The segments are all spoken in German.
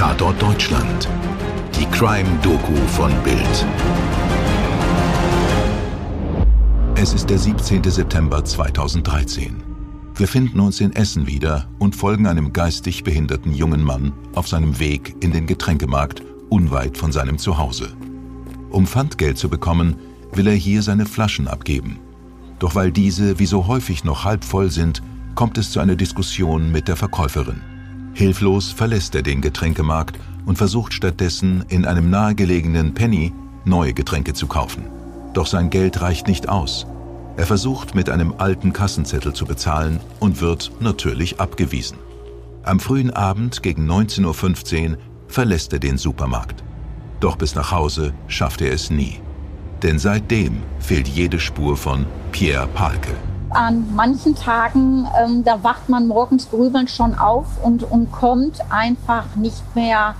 Tatort Deutschland. Die Crime-Doku von Bild. Es ist der 17. September 2013. Wir finden uns in Essen wieder und folgen einem geistig behinderten jungen Mann auf seinem Weg in den Getränkemarkt unweit von seinem Zuhause. Um Pfandgeld zu bekommen, will er hier seine Flaschen abgeben. Doch weil diese wie so häufig noch halb voll sind, kommt es zu einer Diskussion mit der Verkäuferin. Hilflos verlässt er den Getränkemarkt und versucht stattdessen in einem nahegelegenen Penny neue Getränke zu kaufen. Doch sein Geld reicht nicht aus. Er versucht mit einem alten Kassenzettel zu bezahlen und wird natürlich abgewiesen. Am frühen Abend gegen 19.15 Uhr verlässt er den Supermarkt. Doch bis nach Hause schafft er es nie. Denn seitdem fehlt jede Spur von Pierre Palke. An manchen Tagen, ähm, da wacht man morgens grübelnd schon auf und, und kommt einfach nicht mehr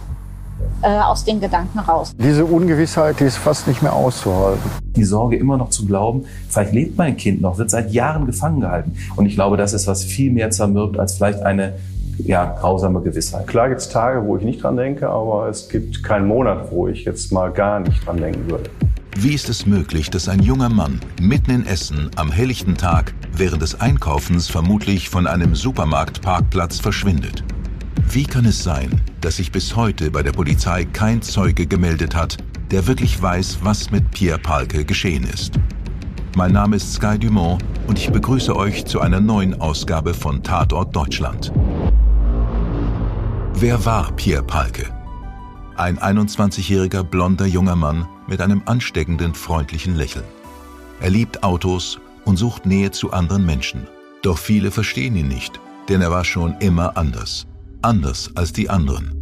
äh, aus den Gedanken raus. Diese Ungewissheit, die ist fast nicht mehr auszuhalten. Die Sorge immer noch zu glauben, vielleicht lebt mein Kind noch, wird seit Jahren gefangen gehalten. Und ich glaube, das ist was viel mehr zermürbt als vielleicht eine ja, grausame Gewissheit. Klar gibt es Tage, wo ich nicht dran denke, aber es gibt keinen Monat, wo ich jetzt mal gar nicht dran denken würde. Wie ist es möglich, dass ein junger Mann mitten in Essen am helllichten Tag während des Einkaufens vermutlich von einem Supermarktparkplatz verschwindet? Wie kann es sein, dass sich bis heute bei der Polizei kein Zeuge gemeldet hat, der wirklich weiß, was mit Pierre Palke geschehen ist? Mein Name ist Sky Dumont und ich begrüße euch zu einer neuen Ausgabe von Tatort Deutschland. Wer war Pierre Palke? Ein 21-jähriger blonder junger Mann mit einem ansteckenden, freundlichen Lächeln. Er liebt Autos und sucht Nähe zu anderen Menschen. Doch viele verstehen ihn nicht, denn er war schon immer anders. Anders als die anderen.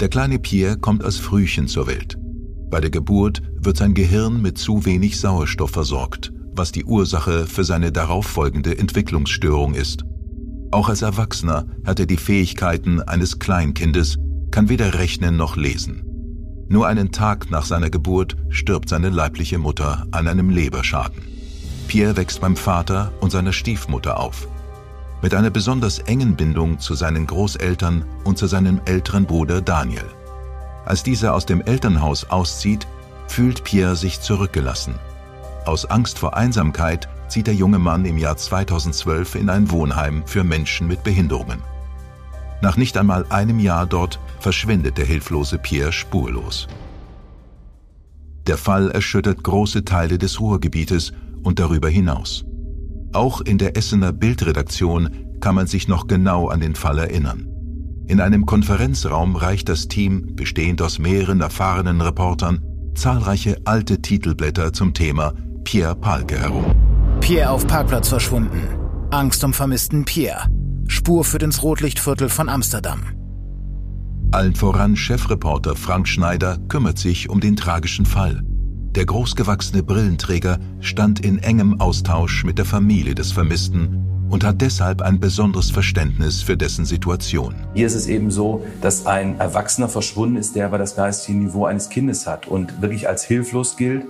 Der kleine Pierre kommt als Frühchen zur Welt. Bei der Geburt wird sein Gehirn mit zu wenig Sauerstoff versorgt, was die Ursache für seine darauffolgende Entwicklungsstörung ist. Auch als Erwachsener hat er die Fähigkeiten eines Kleinkindes, kann weder rechnen noch lesen. Nur einen Tag nach seiner Geburt stirbt seine leibliche Mutter an einem Leberschaden. Pierre wächst beim Vater und seiner Stiefmutter auf. Mit einer besonders engen Bindung zu seinen Großeltern und zu seinem älteren Bruder Daniel. Als dieser aus dem Elternhaus auszieht, fühlt Pierre sich zurückgelassen. Aus Angst vor Einsamkeit zieht der junge Mann im Jahr 2012 in ein Wohnheim für Menschen mit Behinderungen. Nach nicht einmal einem Jahr dort verschwindet der hilflose Pierre spurlos. Der Fall erschüttert große Teile des Ruhrgebietes und darüber hinaus. Auch in der Essener Bildredaktion kann man sich noch genau an den Fall erinnern. In einem Konferenzraum reicht das Team, bestehend aus mehreren erfahrenen Reportern, zahlreiche alte Titelblätter zum Thema Pierre Palke herum. Pierre auf Parkplatz verschwunden. Angst um vermissten Pierre. Spur führt ins Rotlichtviertel von Amsterdam. Allen voran Chefreporter Frank Schneider kümmert sich um den tragischen Fall. Der großgewachsene Brillenträger stand in engem Austausch mit der Familie des Vermissten und hat deshalb ein besonderes Verständnis für dessen Situation. Hier ist es eben so, dass ein Erwachsener verschwunden ist, der aber das geistige Niveau eines Kindes hat und wirklich als hilflos gilt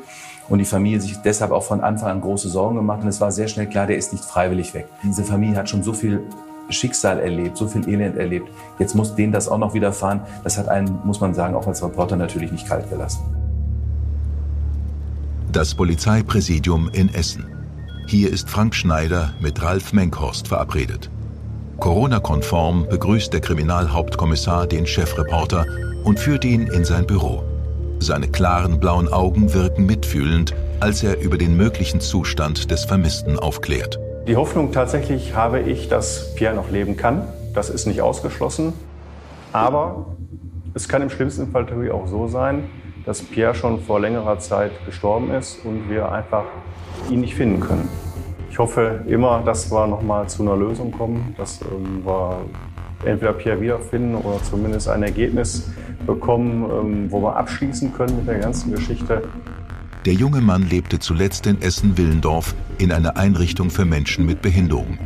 und die Familie sich deshalb auch von Anfang an große Sorgen gemacht und es war sehr schnell klar, der ist nicht freiwillig weg. Diese Familie hat schon so viel Schicksal erlebt, so viel Elend erlebt. Jetzt muss denen das auch noch widerfahren. Das hat einen, muss man sagen, auch als Reporter natürlich nicht kalt gelassen. Das Polizeipräsidium in Essen. Hier ist Frank Schneider mit Ralf Menkhorst verabredet. Corona-konform begrüßt der Kriminalhauptkommissar den Chefreporter und führt ihn in sein Büro. Seine klaren blauen Augen wirken mitfühlend, als er über den möglichen Zustand des Vermissten aufklärt. Die Hoffnung tatsächlich habe ich, dass Pierre noch leben kann. Das ist nicht ausgeschlossen. Aber es kann im schlimmsten Fall natürlich auch so sein, dass Pierre schon vor längerer Zeit gestorben ist und wir einfach ihn nicht finden können. Ich hoffe immer, dass wir noch mal zu einer Lösung kommen, dass ähm, wir entweder Pierre wiederfinden oder zumindest ein Ergebnis bekommen, ähm, wo wir abschließen können mit der ganzen Geschichte. Der junge Mann lebte zuletzt in Essen-Willendorf in einer Einrichtung für Menschen mit Behinderung.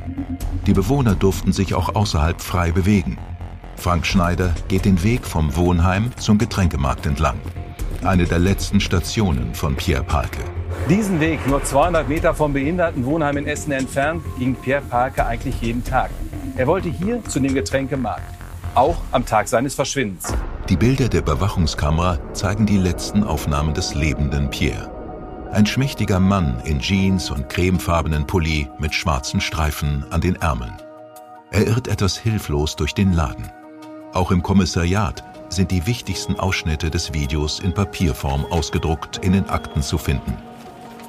Die Bewohner durften sich auch außerhalb frei bewegen. Frank Schneider geht den Weg vom Wohnheim zum Getränkemarkt entlang. Eine der letzten Stationen von Pierre Palke. Diesen Weg, nur 200 Meter vom Behindertenwohnheim in Essen entfernt, ging Pierre Palke eigentlich jeden Tag. Er wollte hier zu dem Getränkemarkt, auch am Tag seines Verschwindens. Die Bilder der Überwachungskamera zeigen die letzten Aufnahmen des lebenden Pierre. Ein schmächtiger Mann in Jeans und cremefarbenen Pulli mit schwarzen Streifen an den Ärmeln. Er irrt etwas hilflos durch den Laden. Auch im Kommissariat sind die wichtigsten Ausschnitte des Videos in Papierform ausgedruckt in den Akten zu finden.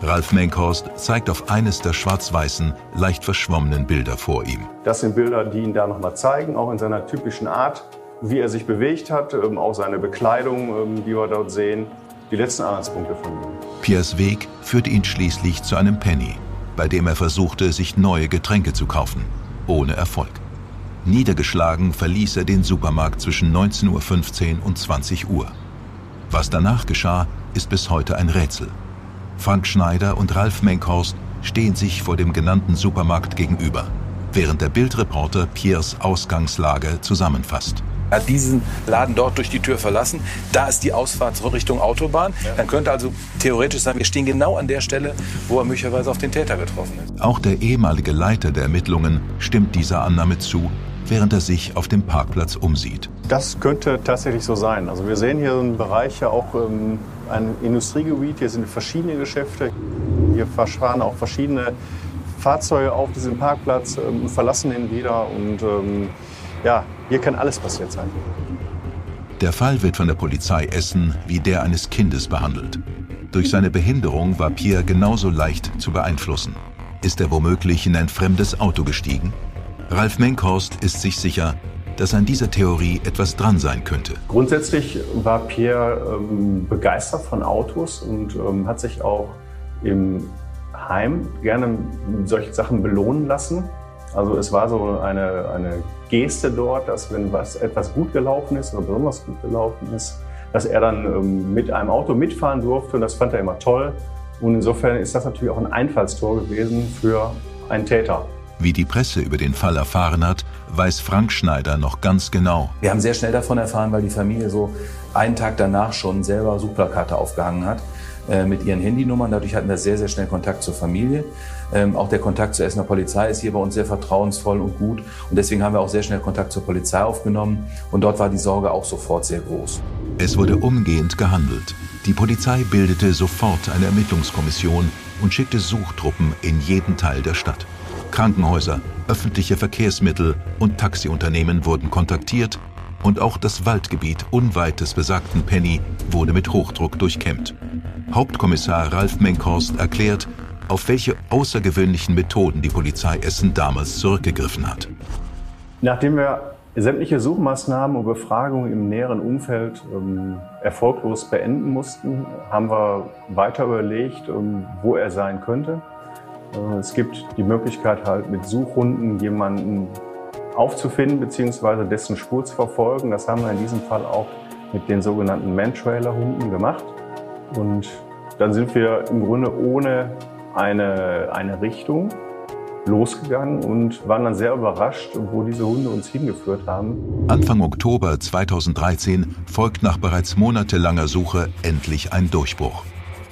Ralf Menkhorst zeigt auf eines der schwarz-weißen, leicht verschwommenen Bilder vor ihm. Das sind Bilder, die ihn da nochmal zeigen, auch in seiner typischen Art wie er sich bewegt hat, ähm, auch seine Bekleidung, ähm, die wir dort sehen, die letzten Anhaltspunkte von ihm. Piers Weg führte ihn schließlich zu einem Penny, bei dem er versuchte, sich neue Getränke zu kaufen, ohne Erfolg. Niedergeschlagen verließ er den Supermarkt zwischen 19.15 Uhr und 20 Uhr. Was danach geschah, ist bis heute ein Rätsel. Frank Schneider und Ralf Menkhorst stehen sich vor dem genannten Supermarkt gegenüber, während der Bildreporter Piers Ausgangslage zusammenfasst. Er hat diesen Laden dort durch die Tür verlassen. Da ist die Ausfahrt Richtung Autobahn. Dann könnte also theoretisch sein, wir stehen genau an der Stelle, wo er möglicherweise auf den Täter getroffen ist. Auch der ehemalige Leiter der Ermittlungen stimmt dieser Annahme zu, während er sich auf dem Parkplatz umsieht. Das könnte tatsächlich so sein. Also wir sehen hier einen Bereich ja auch ähm, ein Industriegebiet. Hier sind verschiedene Geschäfte. Hier fahren auch verschiedene Fahrzeuge auf diesem Parkplatz ähm, und verlassen ihn wieder. Und ähm, ja, hier kann alles passiert sein. Der Fall wird von der Polizei Essen wie der eines Kindes behandelt. Durch seine Behinderung war Pierre genauso leicht zu beeinflussen. Ist er womöglich in ein fremdes Auto gestiegen? Ralf Menkhorst ist sich sicher, dass an dieser Theorie etwas dran sein könnte. Grundsätzlich war Pierre ähm, begeistert von Autos und ähm, hat sich auch im Heim gerne solche Sachen belohnen lassen. Also es war so eine, eine Geste dort, dass wenn was, etwas gut gelaufen ist oder besonders gut gelaufen ist, dass er dann ähm, mit einem Auto mitfahren durfte und das fand er immer toll. Und insofern ist das natürlich auch ein Einfallstor gewesen für einen Täter. Wie die Presse über den Fall erfahren hat, weiß Frank Schneider noch ganz genau. Wir haben sehr schnell davon erfahren, weil die Familie so einen Tag danach schon selber Suchplakate aufgehangen hat äh, mit ihren Handynummern. Dadurch hatten wir sehr, sehr schnell Kontakt zur Familie. Ähm, auch der Kontakt zur Essener Polizei ist hier bei uns sehr vertrauensvoll und gut. Und deswegen haben wir auch sehr schnell Kontakt zur Polizei aufgenommen. Und dort war die Sorge auch sofort sehr groß. Es wurde umgehend gehandelt. Die Polizei bildete sofort eine Ermittlungskommission und schickte Suchtruppen in jeden Teil der Stadt. Krankenhäuser, öffentliche Verkehrsmittel und Taxiunternehmen wurden kontaktiert und auch das Waldgebiet unweit des besagten Penny wurde mit Hochdruck durchkämmt. Hauptkommissar Ralf Menkhorst erklärt, auf welche außergewöhnlichen Methoden die Polizei Essen damals zurückgegriffen hat. Nachdem wir sämtliche Suchmaßnahmen und Befragungen im näheren Umfeld ähm, erfolglos beenden mussten, haben wir weiter überlegt, ähm, wo er sein könnte. Äh, es gibt die Möglichkeit halt mit Suchhunden jemanden aufzufinden bzw. dessen Spur zu verfolgen. Das haben wir in diesem Fall auch mit den sogenannten Man-Trailer-Hunden gemacht. Und dann sind wir im Grunde ohne eine, eine Richtung losgegangen und waren dann sehr überrascht, wo diese Hunde uns hingeführt haben. Anfang Oktober 2013 folgt nach bereits monatelanger Suche endlich ein Durchbruch.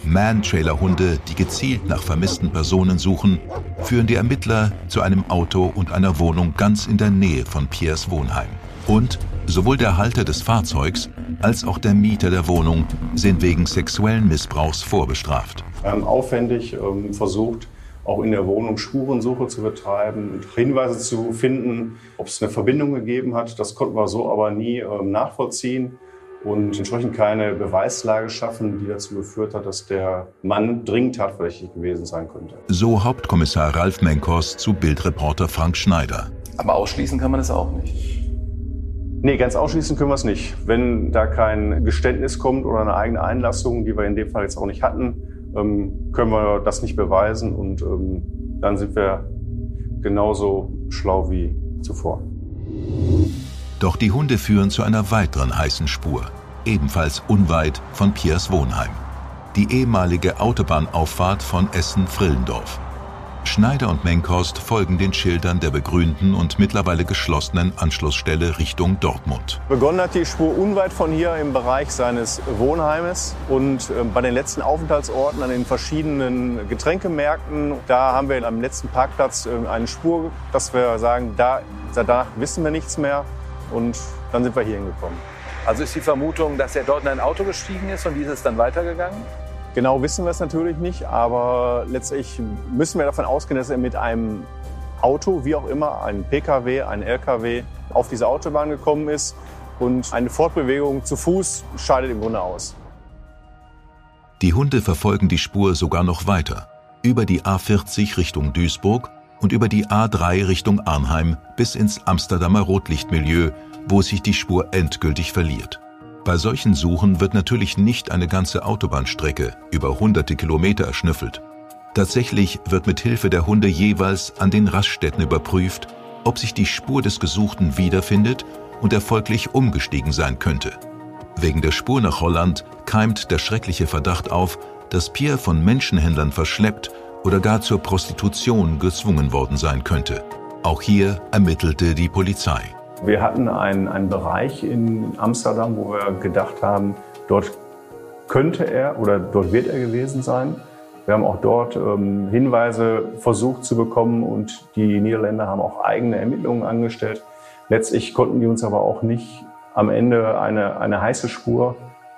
Man-Trailer-Hunde, die gezielt nach vermissten Personen suchen, führen die Ermittler zu einem Auto und einer Wohnung ganz in der Nähe von Piers Wohnheim. Und sowohl der Halter des Fahrzeugs als auch der Mieter der Wohnung sind wegen sexuellen Missbrauchs vorbestraft. Wir haben aufwendig ähm, versucht, auch in der Wohnung Spurensuche zu betreiben und Hinweise zu finden, ob es eine Verbindung gegeben hat. Das konnten wir so aber nie ähm, nachvollziehen und entsprechend keine Beweislage schaffen, die dazu geführt hat, dass der Mann dringend tatverdächtig gewesen sein könnte. So Hauptkommissar Ralf Menkos zu Bildreporter Frank Schneider. Aber ausschließen kann man das auch nicht. Nee, ganz ausschließen können wir es nicht. Wenn da kein Geständnis kommt oder eine eigene Einlassung, die wir in dem Fall jetzt auch nicht hatten, ähm, können wir das nicht beweisen und ähm, dann sind wir genauso schlau wie zuvor. Doch die Hunde führen zu einer weiteren heißen Spur, ebenfalls unweit von Piers Wohnheim. Die ehemalige Autobahnauffahrt von Essen-Frillendorf. Schneider und Menkhorst folgen den Schildern der begrünten und mittlerweile geschlossenen Anschlussstelle Richtung Dortmund. Begonnen hat die Spur unweit von hier im Bereich seines Wohnheimes und ähm, bei den letzten Aufenthaltsorten an den verschiedenen Getränkemärkten. Da haben wir am letzten Parkplatz ähm, eine Spur, dass wir sagen, da, danach wissen wir nichts mehr und dann sind wir hier hingekommen. Also ist die Vermutung, dass er dort in ein Auto gestiegen ist und wie ist es dann weitergegangen? Genau wissen wir es natürlich nicht, aber letztlich müssen wir davon ausgehen, dass er mit einem Auto, wie auch immer, ein Pkw, ein Lkw, auf diese Autobahn gekommen ist und eine Fortbewegung zu Fuß scheidet im Grunde aus. Die Hunde verfolgen die Spur sogar noch weiter, über die A40 Richtung Duisburg und über die A3 Richtung Arnheim bis ins Amsterdamer Rotlichtmilieu, wo sich die Spur endgültig verliert. Bei solchen Suchen wird natürlich nicht eine ganze Autobahnstrecke über hunderte Kilometer erschnüffelt. Tatsächlich wird mit Hilfe der Hunde jeweils an den Raststätten überprüft, ob sich die Spur des Gesuchten wiederfindet und er folglich umgestiegen sein könnte. Wegen der Spur nach Holland keimt der schreckliche Verdacht auf, dass Pierre von Menschenhändlern verschleppt oder gar zur Prostitution gezwungen worden sein könnte. Auch hier ermittelte die Polizei. Wir hatten einen, einen Bereich in Amsterdam, wo wir gedacht haben, dort könnte er oder dort wird er gewesen sein. Wir haben auch dort ähm, Hinweise versucht zu bekommen und die Niederländer haben auch eigene Ermittlungen angestellt. Letztlich konnten die uns aber auch nicht am Ende eine, eine heiße Spur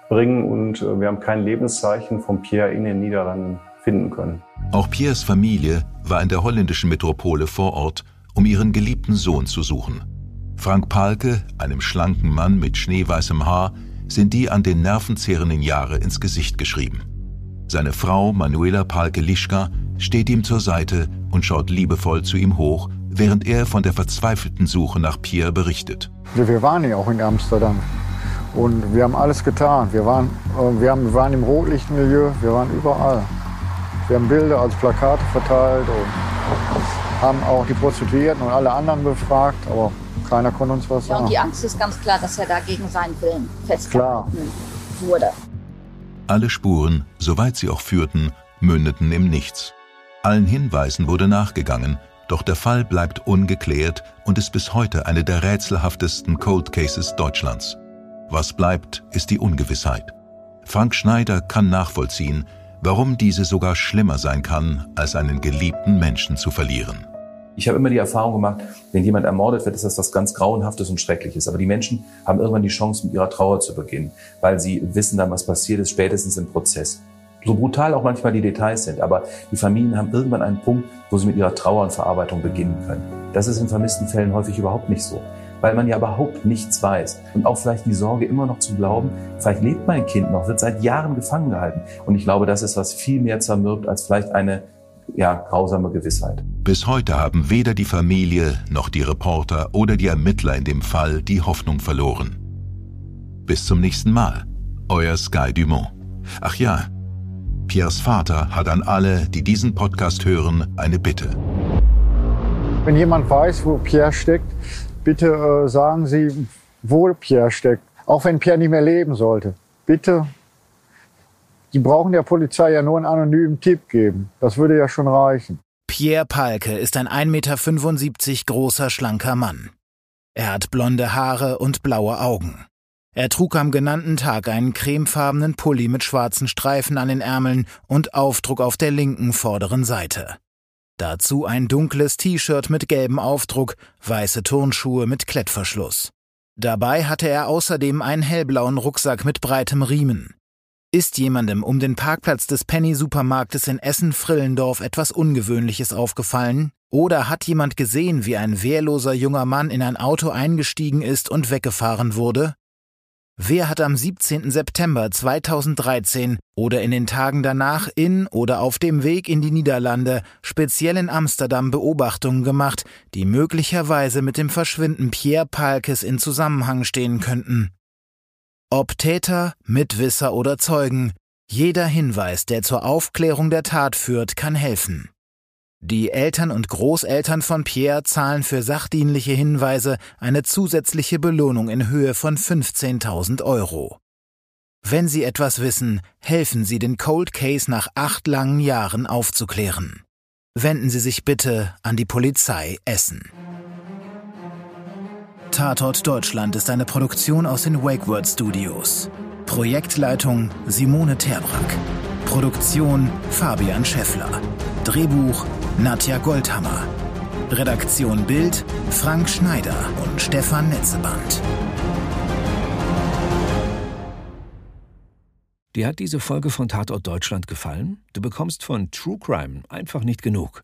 bringen und äh, wir haben kein Lebenszeichen von Pierre in den Niederlanden finden können. Auch Pierres Familie war in der holländischen Metropole vor Ort, um ihren geliebten Sohn zu suchen. Frank Palke, einem schlanken Mann mit schneeweißem Haar, sind die an den nervenzehrenden Jahre ins Gesicht geschrieben. Seine Frau Manuela Palke-Lischka steht ihm zur Seite und schaut liebevoll zu ihm hoch, während er von der verzweifelten Suche nach Pierre berichtet. Wir waren ja auch in Amsterdam und wir haben alles getan. Wir waren, äh, wir, haben, wir waren im Rotlichtmilieu, wir waren überall. Wir haben Bilder als Plakate verteilt und haben auch die Prostituierten und alle anderen befragt, aber keiner konnte uns was sagen. Ja, und die Angst ist ganz klar, dass er da gegen seinen Willen festgehalten wurde. Alle Spuren, soweit sie auch führten, mündeten im Nichts. Allen Hinweisen wurde nachgegangen, doch der Fall bleibt ungeklärt und ist bis heute eine der rätselhaftesten Cold Cases Deutschlands. Was bleibt, ist die Ungewissheit. Frank Schneider kann nachvollziehen, warum diese sogar schlimmer sein kann, als einen geliebten Menschen zu verlieren. Ich habe immer die Erfahrung gemacht, wenn jemand ermordet wird, ist das was ganz Grauenhaftes und Schreckliches. Aber die Menschen haben irgendwann die Chance, mit ihrer Trauer zu beginnen, weil sie wissen dann, was passiert ist, spätestens im Prozess. So brutal auch manchmal die Details sind, aber die Familien haben irgendwann einen Punkt, wo sie mit ihrer Trauer und Verarbeitung beginnen können. Das ist in vermissten Fällen häufig überhaupt nicht so, weil man ja überhaupt nichts weiß. Und auch vielleicht die Sorge immer noch zu glauben, vielleicht lebt mein Kind noch, wird seit Jahren gefangen gehalten. Und ich glaube, das ist was viel mehr zermürbt als vielleicht eine ja, grausame Gewissheit. Bis heute haben weder die Familie noch die Reporter oder die Ermittler in dem Fall die Hoffnung verloren. Bis zum nächsten Mal. Euer Sky Dumont. Ach ja, Piers Vater hat an alle, die diesen Podcast hören, eine Bitte. Wenn jemand weiß, wo Pierre steckt, bitte äh, sagen Sie, wo Pierre steckt. Auch wenn Pierre nicht mehr leben sollte. Bitte die brauchen der Polizei ja nur einen anonymen Tipp geben. Das würde ja schon reichen. Pierre Palke ist ein 1,75 Meter großer, schlanker Mann. Er hat blonde Haare und blaue Augen. Er trug am genannten Tag einen cremefarbenen Pulli mit schwarzen Streifen an den Ärmeln und Aufdruck auf der linken vorderen Seite. Dazu ein dunkles T-Shirt mit gelbem Aufdruck, weiße Turnschuhe mit Klettverschluss. Dabei hatte er außerdem einen hellblauen Rucksack mit breitem Riemen. Ist jemandem um den Parkplatz des Penny-Supermarktes in Essen-Frillendorf etwas Ungewöhnliches aufgefallen? Oder hat jemand gesehen, wie ein wehrloser junger Mann in ein Auto eingestiegen ist und weggefahren wurde? Wer hat am 17. September 2013 oder in den Tagen danach in oder auf dem Weg in die Niederlande, speziell in Amsterdam, Beobachtungen gemacht, die möglicherweise mit dem Verschwinden Pierre Palkes in Zusammenhang stehen könnten? Ob Täter, Mitwisser oder Zeugen, jeder Hinweis, der zur Aufklärung der Tat führt, kann helfen. Die Eltern und Großeltern von Pierre zahlen für sachdienliche Hinweise eine zusätzliche Belohnung in Höhe von 15.000 Euro. Wenn Sie etwas wissen, helfen Sie, den Cold Case nach acht langen Jahren aufzuklären. Wenden Sie sich bitte an die Polizei Essen. Tatort Deutschland ist eine Produktion aus den WakeWord Studios. Projektleitung Simone Terbrack. Produktion Fabian Scheffler. Drehbuch Nadja Goldhammer. Redaktion Bild Frank Schneider und Stefan Netzeband. Dir hat diese Folge von Tatort Deutschland gefallen? Du bekommst von True Crime einfach nicht genug.